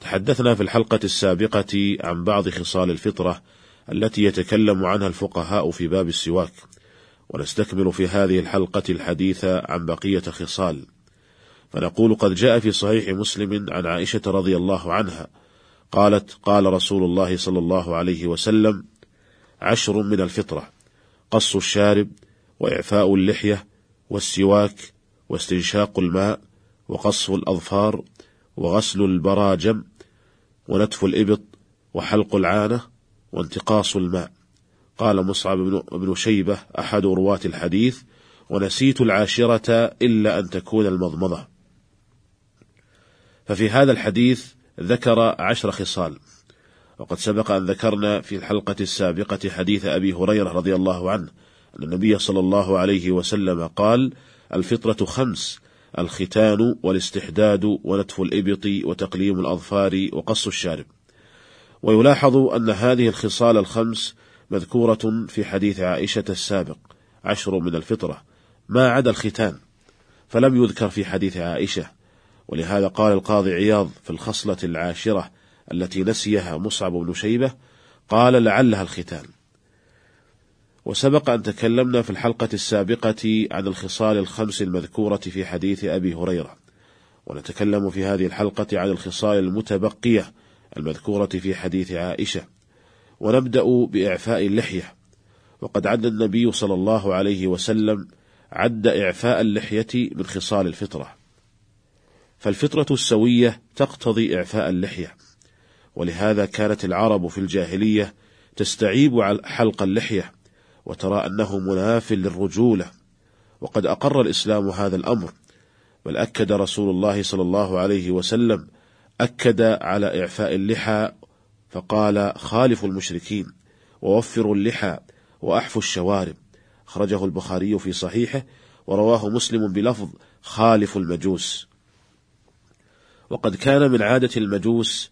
تحدثنا في الحلقة السابقة عن بعض خصال الفطرة التي يتكلم عنها الفقهاء في باب السواك ونستكمل في هذه الحلقة الحديث عن بقية خصال. فنقول قد جاء في صحيح مسلم عن عائشة رضي الله عنها قالت قال رسول الله صلى الله عليه وسلم عشر من الفطرة قص الشارب وإعفاء اللحية والسواك واستنشاق الماء وقص الأظفار وغسل البراجم ونتف الإبط وحلق العانة وانتقاص الماء. قال مصعب بن شيبة أحد رواة الحديث ونسيت العاشرة إلا أن تكون المضمضة. ففي هذا الحديث ذكر عشر خصال. وقد سبق أن ذكرنا في الحلقة السابقة حديث أبي هريرة رضي الله عنه أن النبي صلى الله عليه وسلم قال الفطرة خمس الختان والاستحداد ونتف الإبط وتقليم الأظفار وقص الشارب. ويلاحظ أن هذه الخصال الخمس مذكورة في حديث عائشة السابق عشر من الفطرة ما عدا الختان فلم يذكر في حديث عائشة. ولهذا قال القاضي عياض في الخصلة العاشرة التي نسيها مصعب بن شيبة قال لعلها الختان. وسبق أن تكلمنا في الحلقة السابقة عن الخصال الخمس المذكورة في حديث أبي هريرة. ونتكلم في هذه الحلقة عن الخصال المتبقية المذكورة في حديث عائشة. ونبدأ بإعفاء اللحية. وقد عد النبي صلى الله عليه وسلم عد إعفاء اللحية من خصال الفطرة. فالفطرة السوية تقتضي إعفاء اللحية. ولهذا كانت العرب في الجاهلية تستعيب حلق اللحية. وترى أنه مناف للرجولة. وقد أقر الإسلام هذا الأمر بل أكد رسول الله صلى الله عليه وسلم أكد على إعفاء اللحى فقال خالفوا المشركين ووفروا اللحى وأحفوا الشوارب. خرجه البخاري في صحيحه ورواه مسلم بلفظ خالف المجوس. وقد كان من عادة المجوس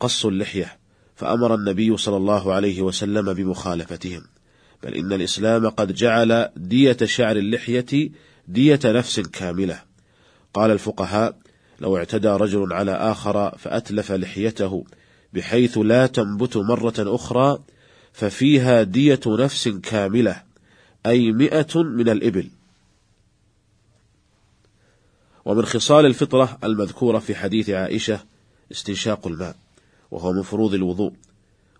قص اللحية فأمر النبي صلى الله عليه وسلم بمخالفتهم. بل إن الإسلام قد جعل دية شعر اللحية دية نفس كاملة. قال الفقهاء لو اعتدى رجل على آخر فأتلف لحيته بحيث لا تنبت مرة أخرى ففيها دية نفس كاملة أي مئة من الإبل. ومن خصال الفطرة المذكورة في حديث عائشة استنشاق الماء وهو من فروض الوضوء.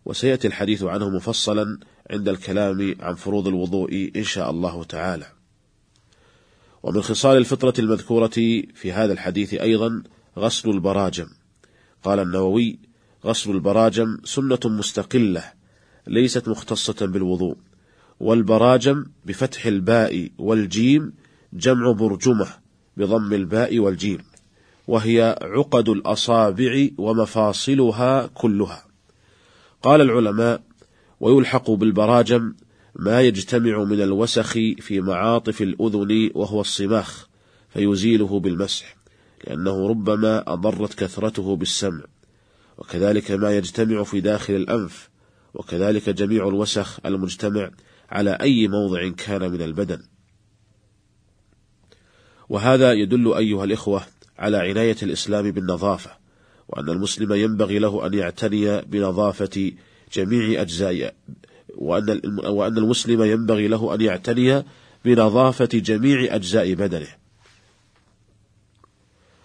وسيأتي الحديث عنه مفصلا عند الكلام عن فروض الوضوء إن شاء الله تعالى. ومن خصال الفطرة المذكورة في هذا الحديث أيضا غسل البراجم. قال النووي غسل البراجم سنة مستقلة ليست مختصة بالوضوء والبراجم بفتح الباء والجيم جمع برجمة بضم الباء والجيم وهي عقد الأصابع ومفاصلها كلها. قال العلماء ويلحق بالبراجم ما يجتمع من الوسخ في معاطف الأذن وهو الصماخ فيزيله بالمسح لأنه ربما أضرت كثرته بالسمع. وكذلك ما يجتمع في داخل الأنف وكذلك جميع الوسخ المجتمع على أي موضع كان من البدن. وهذا يدل أيها الإخوة على عناية الإسلام بالنظافة. وأن المسلم ينبغي له أن يعتني بنظافة جميع أجزاء وأن وأن المسلم ينبغي له أن يعتني بنظافة جميع أجزاء بدنه.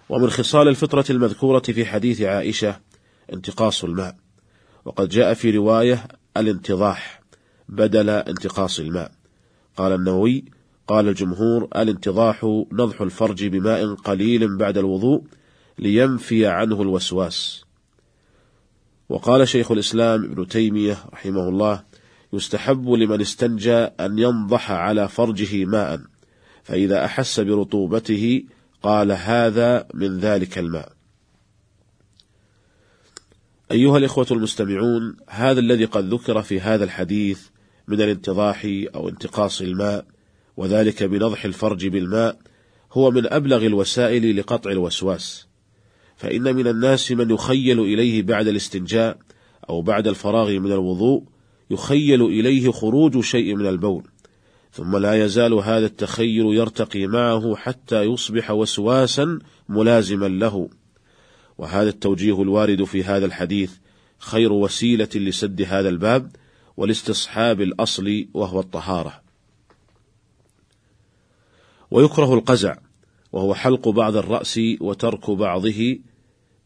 ومن خصال الفطرة المذكورة في حديث عائشة انتقاص الماء، وقد جاء في رواية الانتضاح بدل انتقاص الماء. قال النووي: قال الجمهور الانتضاح نضح الفرج بماء قليل بعد الوضوء لينفي عنه الوسواس. وقال شيخ الإسلام ابن تيمية رحمه الله يستحب لمن استنجى أن ينضح على فرجه ماء فإذا أحس برطوبته قال هذا من ذلك الماء أيها الإخوة المستمعون هذا الذي قد ذكر في هذا الحديث من الانتضاح أو انتقاص الماء وذلك بنضح الفرج بالماء هو من أبلغ الوسائل لقطع الوسواس فإن من الناس من يخيل إليه بعد الاستنجاء أو بعد الفراغ من الوضوء يخيل إليه خروج شيء من البول. ثم لا يزال هذا التخيل يرتقي معه حتى يصبح وسواسا ملازما له. وهذا التوجيه الوارد في هذا الحديث خير وسيلة لسد هذا الباب والاستصحاب الأصل وهو الطهارة. ويكره القزع وهو حلق بعض الرأس وترك بعضه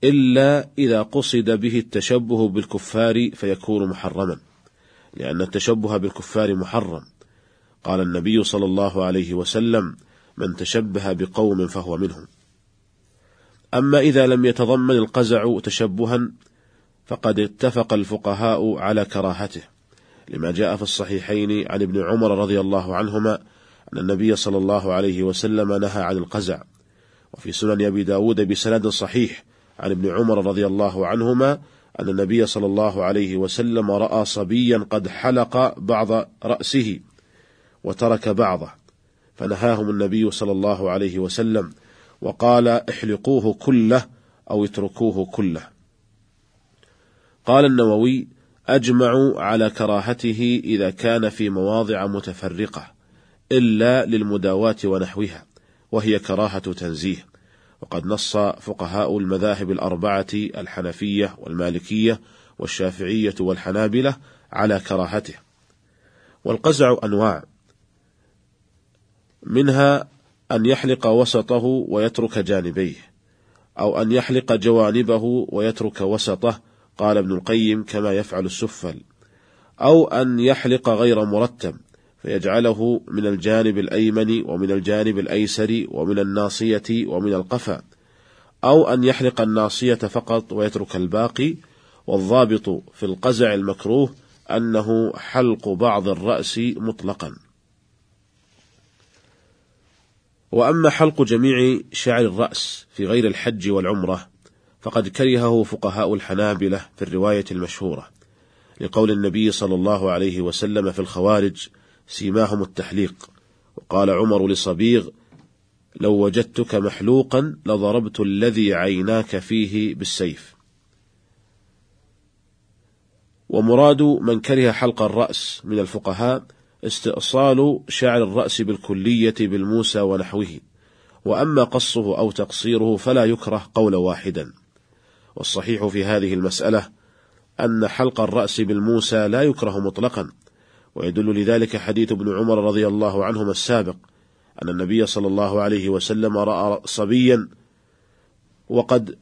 إلا إذا قصد به التشبه بالكفار فيكون محرما لأن التشبه بالكفار محرم. قال النبي صلى الله عليه وسلم من تشبه بقوم فهو منهم. أما إذا لم يتضمن القزع تشبها فقد اتفق الفقهاء على كراهته لما جاء في الصحيحين عن ابن عمر رضي الله عنهما أن النبي صلى الله عليه وسلم نهى عن القزع. وفي سنن أبي داود بسند صحيح عن ابن عمر رضي الله عنهما أن النبي صلى الله عليه وسلم رأى صبيا قد حلق بعض رأسه وترك بعضه فنهاهم النبي صلى الله عليه وسلم وقال احلقوه كله أو اتركوه كله. قال النووي أجمعوا على كراهته إذا كان في مواضع متفرقة. إلا للمداواة ونحوها وهي كراهة تنزيه. وقد نص فقهاء المذاهب الأربعة الحنفية والمالكية والشافعية والحنابلة على كراهته. والقزع أنواع منها أن يحلق وسطه ويترك جانبيه أو أن يحلق جوانبه ويترك وسطه قال ابن القيم كما يفعل السفل أو أن يحلق غير مرتب فيجعله من الجانب الأيمن ومن الجانب الأيسر ومن الناصية ومن القفا أو أن يحلق الناصية فقط ويترك الباقي والضابط في القزع المكروه أنه حلق بعض الرأس مطلقا. وأما حلق جميع شعر الرأس في غير الحج والعمرة فقد كرهه فقهاء الحنابلة في الرواية المشهورة لقول النبي صلى الله عليه وسلم في الخوارج سيماهم التحليق. وقال عمر لصبيغ لو وجدتك محلوقا لضربت الذي عيناك فيه بالسيف. ومراد من كره حلق الرأس من الفقهاء استئصال شعر الرأس بالكلية بالموسى ونحوه. وأما قصه أو تقصيره فلا يكره قولا واحدا. والصحيح في هذه المسألة أن حلق الرأس بالموسى لا يكره مطلقا. ويدل لذلك حديث ابن عمر رضي الله عنهما السابق أن النبي صلى الله عليه وسلم رأى صبيا وقد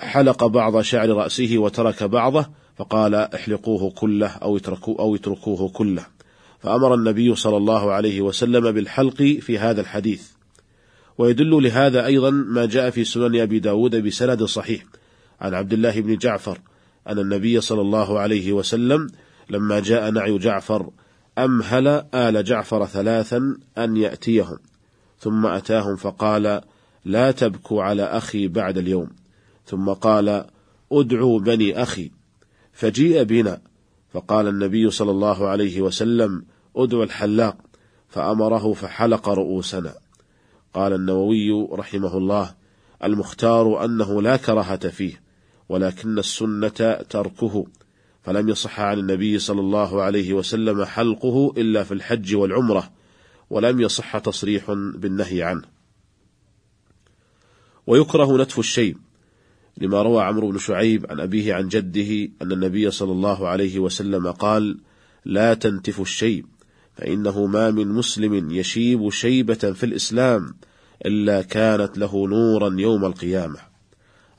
حلق بعض شعر رأسه وترك بعضه فقال احلقوه كله أو اتركوه, أو اتركوه كله. فأمر النبي صلى الله عليه وسلم بالحلق في هذا الحديث. ويدل لهذا أيضا ما جاء في سنن أبي داود بسند صحيح. عن عبد الله بن جعفر أن النبي صلى الله عليه وسلم لما جاء نعي جعفر أمهل آل جعفر ثلاثا أن يأتيهم ثم أتاهم فقال لا تبكوا على أخي بعد اليوم. ثم قال ادعوا بني أخي. فجيء بنا فقال النبي صلى الله عليه وسلم أدعو الحلاق. فأمره فحلق رؤوسنا. قال النووي رحمه الله المختار أنه لا كراهة فيه ولكن السنة تركه. فلم يصح عن النبي صلى الله عليه وسلم حلقه إلا في الحج والعمرة ولم يصح تصريح بالنهي عنه. ويكره نتف الشيب لما روى عمرو بن شعيب عن أبيه عن جده أن النبي صلى الله عليه وسلم قال لا تنتف الشيب فإنه ما من مسلم يشيب شيبة في الإسلام إلا كانت له نورا يوم القيامة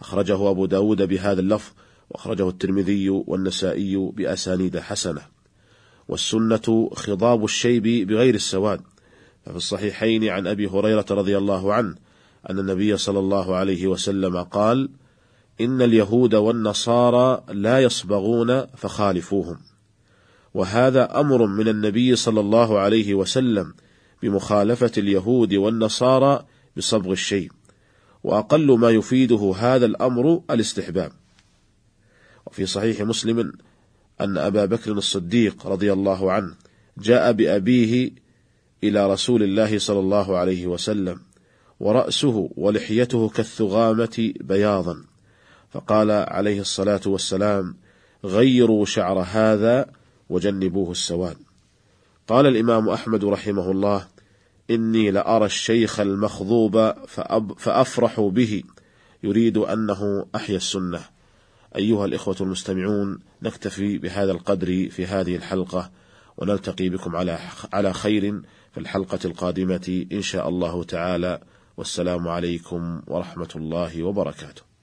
أخرجه أبو داود بهذا اللفظ وأخرجه الترمذي والنسائي بأسانيد حسنة. والسنة خضاب الشيب بغير السواد. ففي الصحيحين عن أبي هريرة رضي الله عنه أن النبي صلى الله عليه وسلم قال إن اليهود والنصارى لا يصبغون فخالفوهم. وهذا أمر من النبي صلى الله عليه وسلم بمخالفة اليهود والنصارى بصبغ الشيء وأقل ما يفيده هذا الأمر الاستحباب. وفي صحيح مسلم أن أبا بكر الصديق رضي الله عنه جاء بأبيه إلى رسول الله صلى الله عليه وسلم ورأسه ولحيته كالثغامة بياضا. فقال عليه الصلاة والسلام غيروا شعر هذا وجنبوه السواد. قال الإمام أحمد رحمه الله إني لأرى الشيخ المخضوب فأفرح به يريد أنه أحيا السنة. أيها الإخوة المستمعون نكتفي بهذا القدر في هذه الحلقة ونلتقي بكم على على خير في الحلقة القادمة إن شاء الله تعالى. والسلام عليكم ورحمة الله وبركاته.